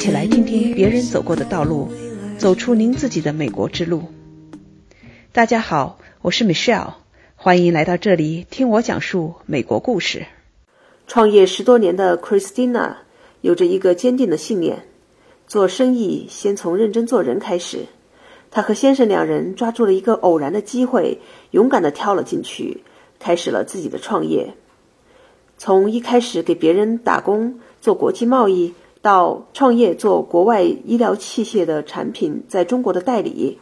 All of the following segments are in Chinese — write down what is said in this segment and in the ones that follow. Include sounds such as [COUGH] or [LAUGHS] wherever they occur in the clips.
一起来听听别人走过的道路，走出您自己的美国之路。大家好，我是 Michelle，欢迎来到这里听我讲述美国故事。创业十多年的 Christina 有着一个坚定的信念：做生意先从认真做人开始。她和先生两人抓住了一个偶然的机会，勇敢地跳了进去，开始了自己的创业。从一开始给别人打工做国际贸易，到创业做国外医疗器械的产品在中国的代理，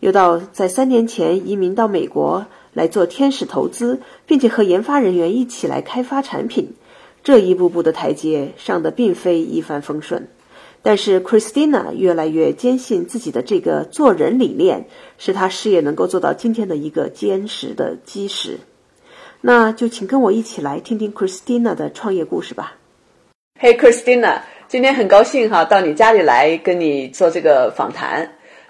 又到在三年前移民到美国来做天使投资，并且和研发人员一起来开发产品，这一步步的台阶上的并非一帆风顺。但是 Christina 越来越坚信自己的这个做人理念是她事业能够做到今天的一个坚实的基石。那就请跟我一起来听听 Christina 的创业故事吧。Hey Christina，今天很高兴哈到你家里来跟你做这个访谈。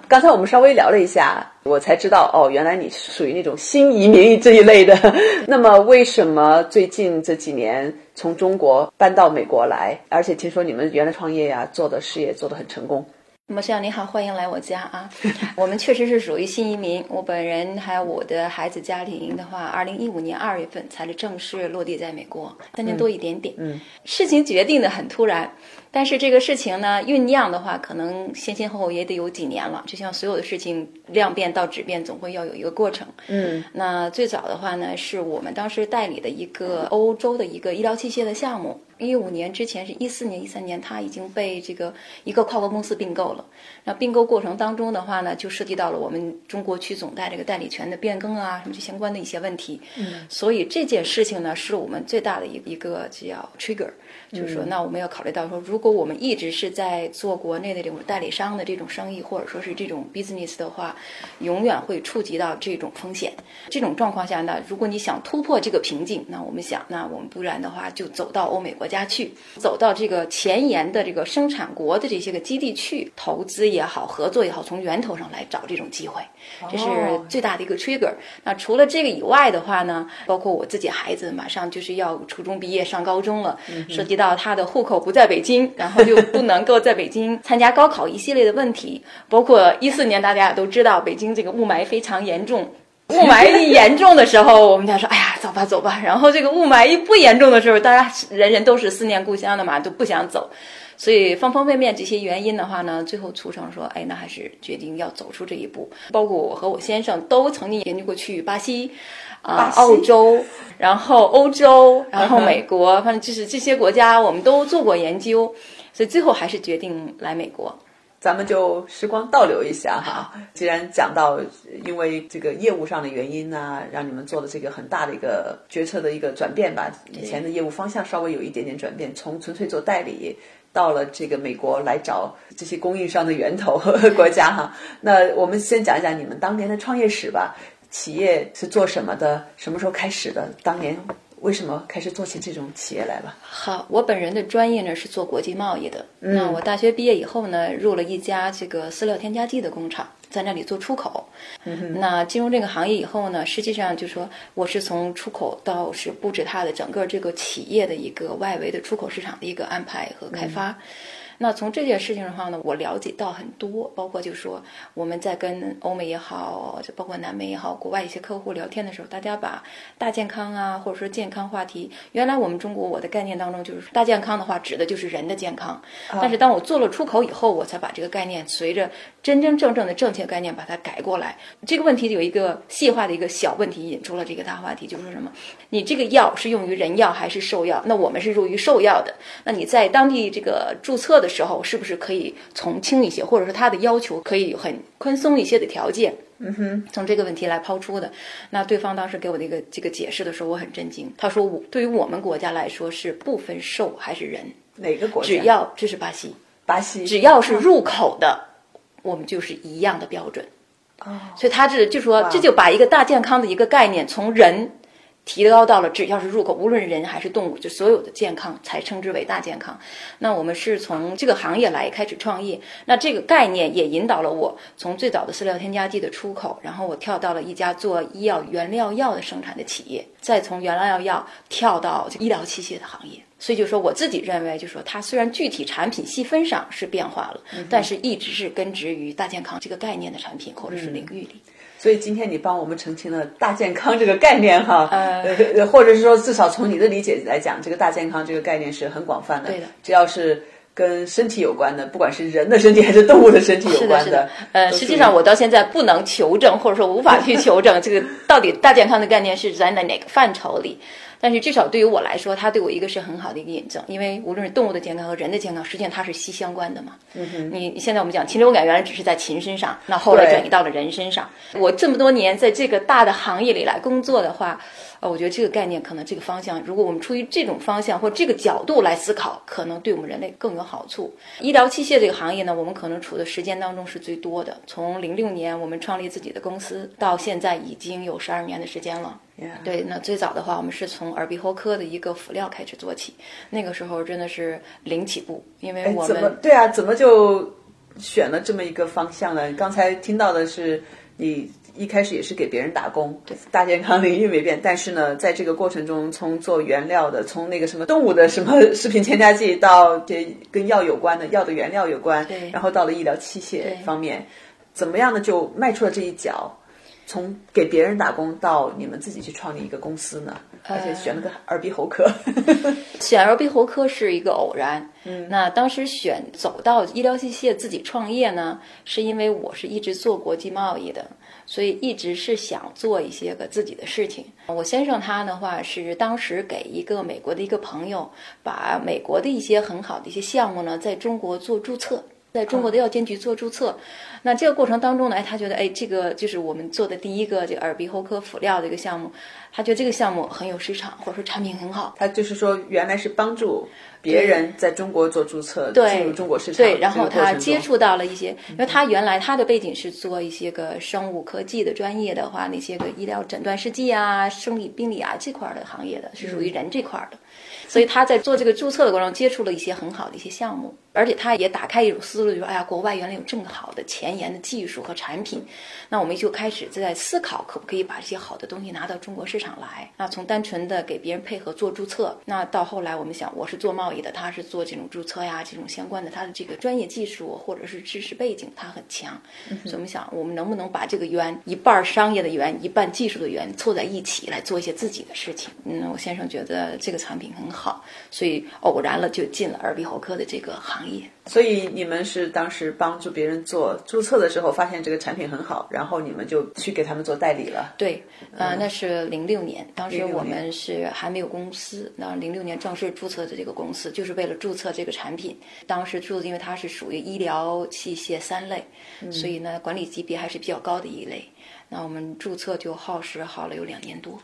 刚才我们稍微聊了一下，我才知道哦，原来你是属于那种新移民这一类的。[LAUGHS] 那么为什么最近这几年从中国搬到美国来？而且听说你们原来创业呀，做的事业做得很成功。那么，向你好，欢迎来我家啊！[LAUGHS] 我们确实是属于新移民，我本人还有我的孩子家庭的话，二零一五年二月份才是正式落地在美国，三年多一点点。嗯，事情决定的很突然，但是这个事情呢，酝酿的话，可能先先后后也得有几年了。就像所有的事情量变到质变，总会要有一个过程。嗯，那最早的话呢，是我们当时代理的一个欧洲的一个医疗器械的项目。一五年之前是一四年、一三年，它已经被这个一个跨国公司并购了。那并购过程当中的话呢，就涉及到了我们中国区总代这个代理权的变更啊，什么这相关的一些问题。嗯，所以这件事情呢，是我们最大的一一个叫 trigger，就是说，那我们要考虑到说，如果我们一直是在做国内的这种代理商的这种生意，或者说是这种 business 的话，永远会触及到这种风险。这种状况下呢，如果你想突破这个瓶颈，那我们想，那我们不然的话，就走到欧美国家去，走到这个前沿的这个生产国的这些个基地去投资也好，合作也好，从源头上来找这种机会，这是最大的一个 trigger。那除了这个以外的话呢，包括我自己孩子马上就是要初中毕业上高中了，涉及到他的户口不在北京，然后就不能够在北京参加高考一系列的问题，[LAUGHS] 包括一四年大家也都知道，北京这个雾霾非常严重。[LAUGHS] 雾霾一严重的时候，我们家说：“哎呀，走吧，走吧。”然后这个雾霾一不严重的时候，大家人人都是思念故乡的嘛，都不想走。所以方方面面这些原因的话呢，最后促成说：“哎，那还是决定要走出这一步。”包括我和我先生都曾经研究过去巴西、啊澳洲，然后欧洲，然后美国，反正就是这些国家我们都做过研究，所以最后还是决定来美国。咱们就时光倒流一下哈。既然讲到因为这个业务上的原因呢，让你们做了这个很大的一个决策的一个转变吧，以前的业务方向稍微有一点点转变，从纯粹做代理到了这个美国来找这些供应商的源头国家哈。那我们先讲一讲你们当年的创业史吧，企业是做什么的？什么时候开始的？当年。为什么开始做起这种企业来了？好，我本人的专业呢是做国际贸易的。那我大学毕业以后呢，入了一家这个饲料添加剂的工厂，在那里做出口。那进入这个行业以后呢，实际上就说我是从出口到是布置它的整个这个企业的一个外围的出口市场的一个安排和开发。那从这件事情的话呢，我了解到很多，包括就是说我们在跟欧美也好，就包括南美也好，国外一些客户聊天的时候，大家把大健康啊，或者说健康话题，原来我们中国我的概念当中就是大健康的话，指的就是人的健康。但是当我做了出口以后，我才把这个概念随着真真正正的正确概念把它改过来。这个问题有一个细化的一个小问题，引出了这个大话题，就是说什么？你这个药是用于人药还是兽药？那我们是用于兽药的。那你在当地这个注册的时候，是不是可以从轻一些，或者说他的要求可以很宽松一些的条件？嗯哼，从这个问题来抛出的。那对方当时给我的一个这个解释的时候，我很震惊。他说，我对于我们国家来说是不分兽还是人，哪个国家？只要这是巴西，巴西只要是入口的，我们就是一样的标准。哦，所以他这就说，这就把一个大健康的一个概念从人。提高到了，只要是入口，无论人还是动物，就所有的健康才称之为大健康。那我们是从这个行业来开始创业，那这个概念也引导了我从最早的饲料添加剂的出口，然后我跳到了一家做医药原料药的生产的企业，再从原料药跳到医疗器械的行业。所以就说我自己认为，就说它虽然具体产品细分上是变化了，但是一直是根植于大健康这个概念的产品或者是领域里。所以今天你帮我们澄清了大健康这个概念哈，呃，[LAUGHS] 或者是说至少从你的理解来讲，这个大健康这个概念是很广泛的。对的，只要是跟身体有关的，不管是人的身体还是动物的身体有关的，呃，实际上我到现在不能求证，或者说无法去求证这个到底大健康的概念是在哪哪个范畴里。但是至少对于我来说，它对我一个是很好的一个引证，因为无论是动物的健康和人的健康，实际上它是息息相关的嘛。嗯哼。你现在我们讲禽流感原来只是在禽身上，那后来转移到了人身上。我这么多年在这个大的行业里来工作的话。呃，我觉得这个概念可能这个方向，如果我们出于这种方向或这个角度来思考，可能对我们人类更有好处。医疗器械这个行业呢，我们可能处的时间当中是最多的。从零六年我们创立自己的公司到现在已经有十二年的时间了。对，那最早的话，我们是从耳鼻喉科的一个辅料开始做起，那个时候真的是零起步，因为我们对啊，怎么就选了这么一个方向呢？刚才听到的是你。一开始也是给别人打工，对大健康领域没变，但是呢，在这个过程中，从做原料的，从那个什么动物的什么食品添加剂，到这跟药有关的药的原料有关，对，然后到了医疗器械方面，怎么样呢？就迈出了这一脚，从给别人打工到你们自己去创立一个公司呢？而且选了个耳鼻喉科，[LAUGHS] 选耳鼻喉科是一个偶然。嗯，那当时选走到医疗器械自己创业呢，是因为我是一直做国际贸易的。所以一直是想做一些个自己的事情。我先生他的话是当时给一个美国的一个朋友，把美国的一些很好的一些项目呢，在中国做注册，在中国的药监局做注册。那这个过程当中呢，他觉得哎，这个就是我们做的第一个这个耳鼻喉科辅料的一个项目，他觉得这个项目很有市场，或者说产品很好。他就是说原来是帮助。别人在中国做注册，进入中国市场，对，然后他接触到了一些，因为他原来他的背景是做一些个生物科技的专业的话，那些个医疗诊断试剂啊、生理病理啊这块的行业的，是属于人这块的。所以他在做这个注册的过程中，接触了一些很好的一些项目，而且他也打开一种思路，就说：哎呀，国外原来有这么好的前沿的技术和产品，那我们就开始在思考，可不可以把这些好的东西拿到中国市场来？那从单纯的给别人配合做注册，那到后来我们想，我是做贸易的，他是做这种注册呀，这种相关的，他的这个专业技术或者是知识背景，他很强。所以我们想，我们能不能把这个圆一半商业的圆，一半技术的圆凑在一起来做一些自己的事情？嗯，我先生觉得这个产品很好。好，所以偶然了就进了耳鼻喉科的这个行业。所以你们是当时帮助别人做注册的时候，发现这个产品很好，然后你们就去给他们做代理了。对，呃，那是零六年，当时我们是还没有公司，那零六年正式注册的这个公司，就是为了注册这个产品。当时注册，因为它是属于医疗器械三类，所以呢管理级别还是比较高的一类。那我们注册就耗时耗了有两年多。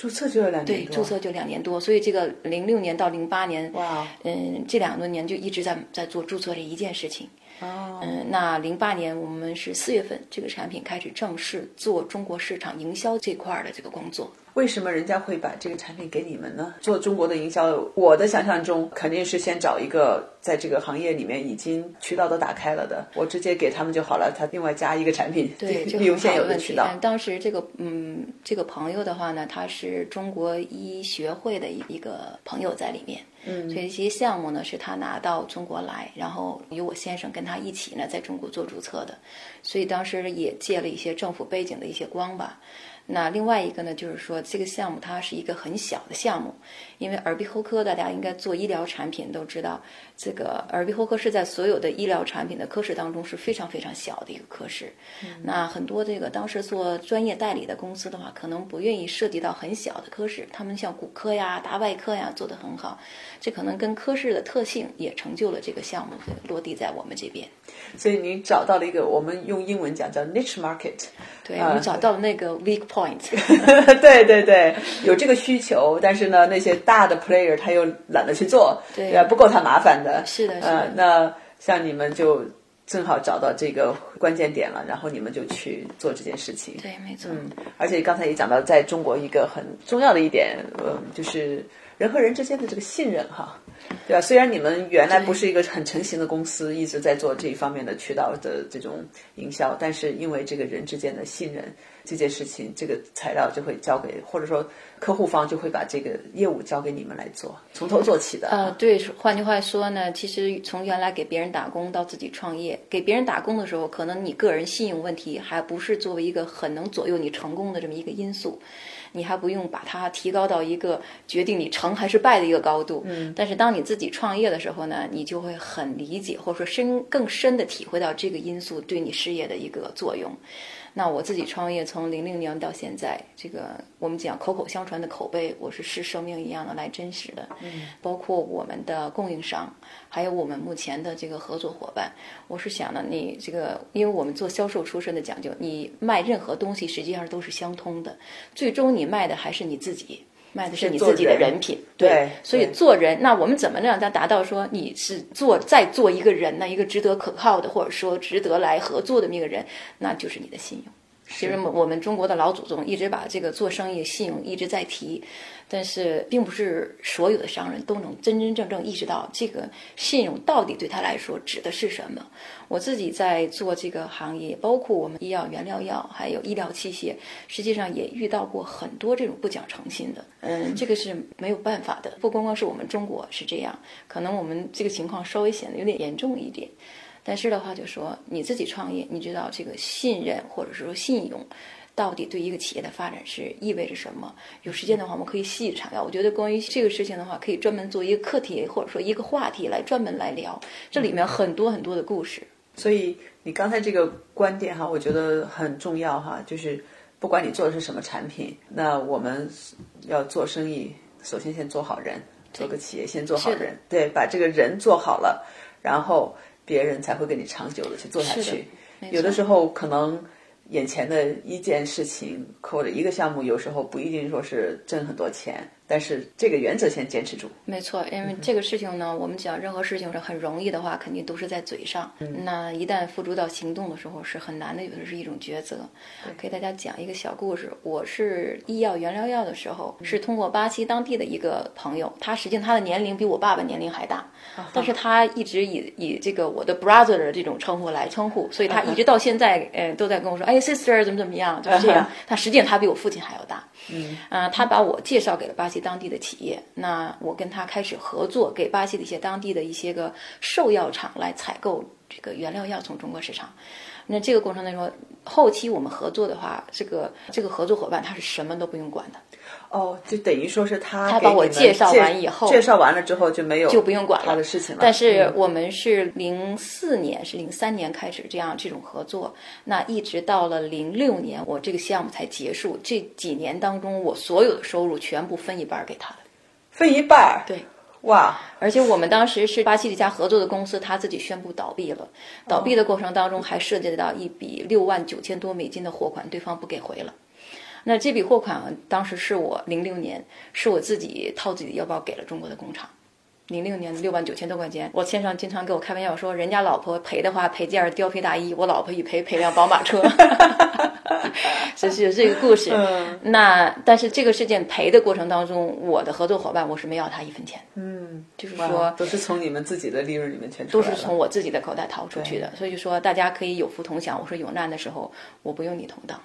注册就要两年多，对，注册就两年多，所以这个零六年到零八年，哇，嗯，这两多年就一直在在做注册这一件事情。哦，嗯，那零八年我们是四月份，这个产品开始正式做中国市场营销这块儿的这个工作。为什么人家会把这个产品给你们呢？做中国的营销，我的想象中肯定是先找一个在这个行业里面已经渠道都打开了的，我直接给他们就好了。他另外加一个产品，对，[LAUGHS] 利用现有的渠道。当时这个嗯，这个朋友的话呢，他是中国医学会的一一个朋友在里面。嗯，所以这些项目呢，是他拿到中国来，然后由我先生跟他一起呢，在中国做注册的，所以当时也借了一些政府背景的一些光吧。那另外一个呢，就是说这个项目它是一个很小的项目，因为耳鼻喉科大家应该做医疗产品都知道，这个耳鼻喉科是在所有的医疗产品的科室当中是非常非常小的一个科室。那很多这个当时做专业代理的公司的话，可能不愿意涉及到很小的科室，他们像骨科呀、大外科呀做得很好，这可能跟科室的特性也成就了这个项目落地在我们这边。所以您找到了一个我们用英文讲叫 niche market，对，我们找到了那个 weak point。[LAUGHS] 对对对，有这个需求，但是呢，那些大的 player 他又懒得去做，对，不够他麻烦的。是的，是的。那像你们就正好找到这个关键点了，然后你们就去做这件事情。对，没错。嗯，而且刚才也讲到，在中国一个很重要的一点，呃，就是人和人之间的这个信任，哈。对吧？虽然你们原来不是一个很成型的公司，一直在做这一方面的渠道的这种营销，但是因为这个人之间的信任，这件事情，这个材料就会交给，或者说客户方就会把这个业务交给你们来做，从头做起的。呃，对，换句话说呢，其实从原来给别人打工到自己创业，给别人打工的时候，可能你个人信用问题还不是作为一个很能左右你成功的这么一个因素。你还不用把它提高到一个决定你成还是败的一个高度，嗯，但是当你自己创业的时候呢，你就会很理解或者说深更深的体会到这个因素对你事业的一个作用。那我自己创业从零零年到现在，这个我们讲口口相传的口碑，我是视生命一样的来真实的。嗯，包括我们的供应商，还有我们目前的这个合作伙伴，我是想呢，你这个，因为我们做销售出身的讲究，你卖任何东西实际上都是相通的，最终你卖的还是你自己。卖的是你自己的人品，对，所以做人，那我们怎么让他达到说你是做再做一个人呢？一个值得可靠的，或者说值得来合作的那个人，那就是你的信用。其实我们中国的老祖宗一直把这个做生意信用一直在提。但是，并不是所有的商人都能真真正正意识到这个信用到底对他来说指的是什么。我自己在做这个行业，包括我们医药原料药，还有医疗器械，实际上也遇到过很多这种不讲诚信的。嗯，这个是没有办法的。不光光是我们中国是这样，可能我们这个情况稍微显得有点严重一点。但是的话，就说你自己创业，你知道这个信任或者是说信用。到底对一个企业的发展是意味着什么？有时间的话，我们可以细阐聊。我觉得关于这个事情的话，可以专门做一个课题，或者说一个话题来专门来聊。这里面很多很多的故事。所以你刚才这个观点哈，我觉得很重要哈。就是不管你做的是什么产品，那我们要做生意，首先先做好人。做个企业先做好人，对，把这个人做好了，然后别人才会跟你长久的去做下去。有的时候可能。眼前的一件事情或者一个项目，有时候不一定说是挣很多钱。但是这个原则先坚持住。没错，因为这个事情呢，我们讲任何事情是很容易的话，肯定都是在嘴上。那一旦付诸到行动的时候，是很难的，有的是一种抉择。给大家讲一个小故事。我是医药原料药的时候，是通过巴西当地的一个朋友，他实际上他的年龄比我爸爸年龄还大，但是他一直以以这个我的 brother 的这种称呼来称呼，所以他一直到现在，呃，都在跟我说，哎，sister 怎么怎么样，就是这样。[LAUGHS] 他实际上他比我父亲还要大。嗯，啊，他把我介绍给了巴西当地的企业，那我跟他开始合作，给巴西的一些当地的一些个兽药厂来采购这个原料药从中国市场。那这个过程当中，后期我们合作的话，这个这个合作伙伴他是什么都不用管的。哦，就等于说是他他把我介绍完以后，介绍完了之后就没有就不用管他的事情了。但是我们是零四年是零三年开始这样这种合作，那一直到了零六年，我这个项目才结束。这几年当中，我所有的收入全部分一半给他的，分一半。对，哇！而且我们当时是巴西的一家合作的公司，他自己宣布倒闭了。倒闭的过程当中，还涉及到一笔六万九千多美金的货款，对方不给回了。那这笔货款当时是我零六年是我自己掏自己的腰包给了中国的工厂，零六年六万九千多块钱。我先生经常跟我开玩笑说，人家老婆赔的话赔件貂皮大衣，我老婆一赔赔辆宝马车，[LAUGHS] 这是这个故事。那但是这个事件赔的过程当中，我的合作伙伴我是没要他一分钱。嗯，就是说都是从你们自己的利润里面全都是从我自己的口袋掏出去的。所以说大家可以有福同享。我说有难的时候，我不用你同当。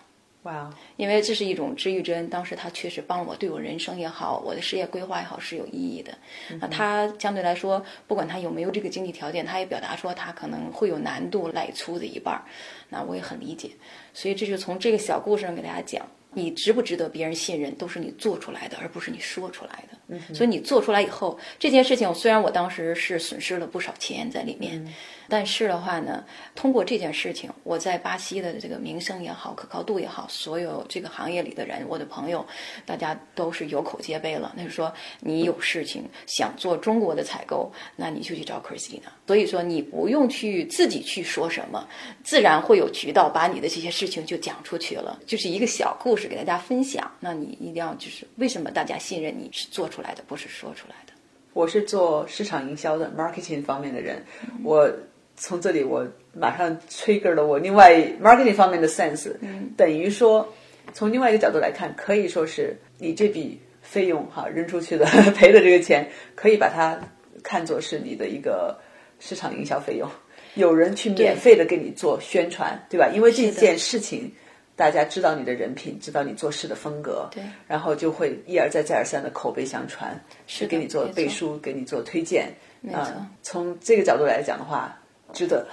哇，因为这是一种知遇之恩，当时他确实帮我，对我人生也好，我的事业规划也好是有意义的。那他相对来说，不管他有没有这个经济条件，他也表达说他可能会有难度来出的一半儿，那我也很理解。所以这就从这个小故事上给大家讲，你值不值得别人信任，都是你做出来的，而不是你说出来的。所以你做出来以后，这件事情虽然我当时是损失了不少钱在里面。但是的话呢，通过这件事情，我在巴西的这个名声也好，可靠度也好，所有这个行业里的人，我的朋友，大家都是有口皆碑了。那就说你有事情想做中国的采购，那你就去找 Christina。所以说你不用去自己去说什么，自然会有渠道把你的这些事情就讲出去了。就是一个小故事给大家分享。那你一定要就是为什么大家信任你是做出来的，不是说出来的。我是做市场营销的 marketing 方面的人，我。从这里我马上 trigger 了我另外 marketing 方面的 sense，等于说从另外一个角度来看，可以说是你这笔费用哈扔出去的 [LAUGHS] 赔的这个钱，可以把它看作是你的一个市场营销费用。有人去免费的给你做宣传，对吧？因为这件事情大家知道你的人品，知道你做事的风格，对，然后就会一而再再而三的口碑相传，是给你做背书，给你做推荐，没错啊从这个角度来讲的话，值得。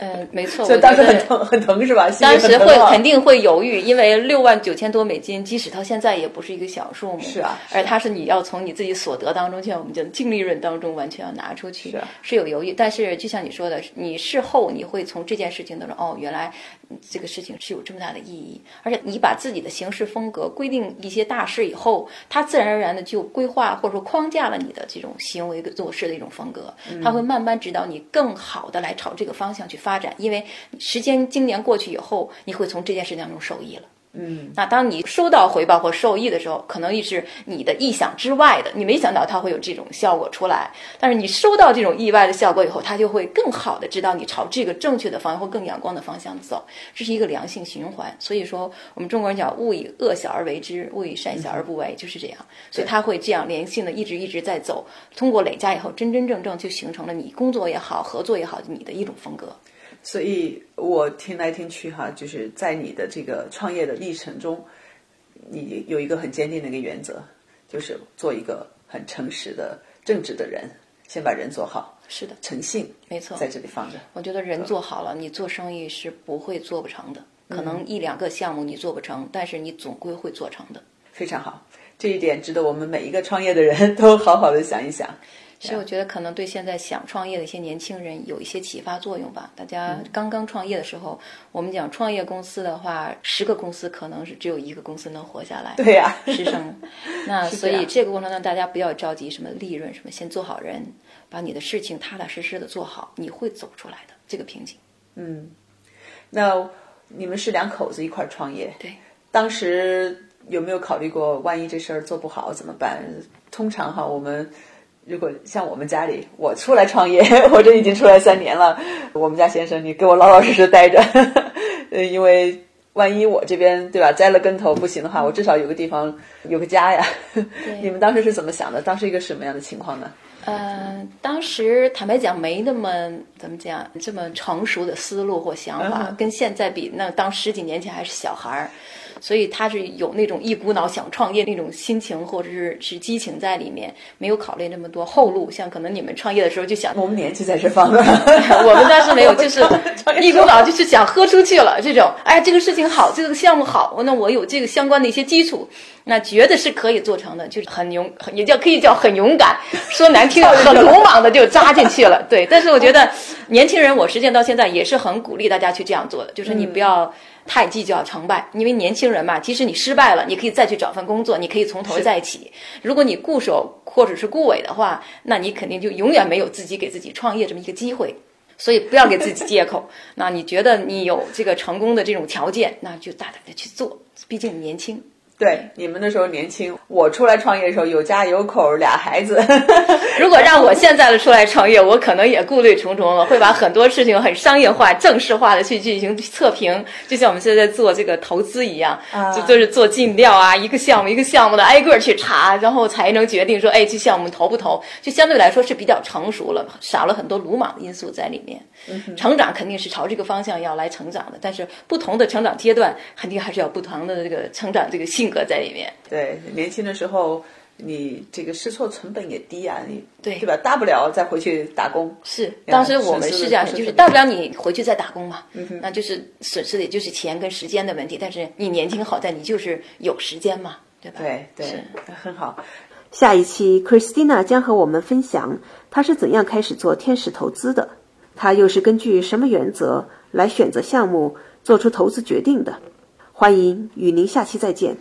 嗯，没错，[LAUGHS] 所以当时很疼，很疼是吧？当时会肯定会犹豫，因为六万九千多美金，即使到现在也不是一个小数目。是啊而它是你要从你自己所得当中，就像我们讲净利润当中完全要拿出去，是啊有犹豫。但是就像你说的，你事后你会从这件事情当中，哦，原来嗯这个事情是有这么大的意义。而且你把自己的行事风格规定一些大事以后，它自然而然的就规划或者说框架了你的这种行为做事的一种风格，它会慢慢指导你更好的来朝这个方向去发展。因为时间经年过去以后，你会从这件事情当中受益了。嗯，那当你收到回报或受益的时候，可能也是你的意想之外的，你没想到它会有这种效果出来。但是你收到这种意外的效果以后，它就会更好的知道你朝这个正确的方向或更阳光的方向走，这是一个良性循环。所以说，我们中国人讲“勿以恶小而为之，勿以善小而不为”，就是这样。所以它会这样连性的一直一直在走，通过累加以后，真真正正就形成了你工作也好，合作也好，你的一种风格。所以我听来听去哈，就是在你的这个创业的历程中，你有一个很坚定的一个原则，就是做一个很诚实的、正直的人，先把人做好，是的，诚信没错，在这里放着。我觉得人做好了，你做生意是不会做不成的。可能一两个项目你做不成，但是你总归会做成的。非常好，这一点值得我们每一个创业的人 [LAUGHS] 都好好的想一想。所以我觉得可能对现在想创业的一些年轻人有一些启发作用吧。大家刚刚创业的时候，我们讲创业公司的话，十个公司可能是只有一个公司能活下来，对呀师生。[LAUGHS] 那所以这个过程中，大家不要着急什么利润，什么先做好人，把你的事情踏踏实实的做好，你会走出来的这个瓶颈。嗯，那你们是两口子一块儿创业，对，当时有没有考虑过，万一这事儿做不好怎么办？通常哈，我们如果像我们家里，我出来创业，[LAUGHS] 我这已经出来三年了，我们家先生你给我老老实实待着，[LAUGHS] 呃，因为万一我这边对吧栽了跟头不行的话，我至少有个地方有个家呀。[LAUGHS] 你们当时是怎么想的？当时一个什么样的情况呢？呃，当时坦白讲没那么怎么讲这么成熟的思路或想法，嗯跟现在比，那当十几年前还是小孩儿，所以他是有那种一股脑想创业那种心情或者是是激情在里面，没有考虑那么多后路。像可能你们创业的时候就想，我们年纪在这方面，[LAUGHS] 我们当时没有，就是一股脑就是想喝出去了这种。哎，这个事情好，这个项目好，那我有这个相关的一些基础，那觉得是可以做成的，就是很勇，[LAUGHS] 也叫可以叫很勇敢，说难听点，很鲁莽的就扎进去了。[LAUGHS] 对，但是我觉得年轻人，我实践到现在也是很鼓励大家去这样做的，就是你不要。太计较成败，因为年轻人嘛，即使你失败了，你可以再去找份工作，你可以从头再起。如果你固守或者是固尾的话，那你肯定就永远没有自己给自己创业这么一个机会。所以不要给自己借口。[LAUGHS] 那你觉得你有这个成功的这种条件，那就大胆的去做，毕竟你年轻。对，你们那时候年轻，我出来创业的时候有家有口，俩孩子。[LAUGHS] 如果让我现在的出来创业，我可能也顾虑重重了，会把很多事情很商业化、正式化的去进行测评，就像我们现在做这个投资一样，啊就就是做尽调啊，一个项目一个项目的挨个儿去查，然后才能决定说，哎，这项目投不投？就相对来说是比较成熟了，少了很多鲁莽的因素在里面。成长肯定是朝这个方向要来成长的，但是不同的成长阶段，肯定还是有不同的这个成长这个性格在里面。对，年轻的时候你这个试错成本也低啊，你对对吧？大不了再回去打工。是，当时我们是这样就是大不了你回去再打工嘛，那就是损失的也就是钱跟时间的问题。但是你年轻好在你就是有时间嘛，对吧？对对，很好。下一期，Christina 将和我们分享她是怎样开始做天使投资的，她又是根据什么原则来选择项目、做出投资决定的。欢迎与您下期再见。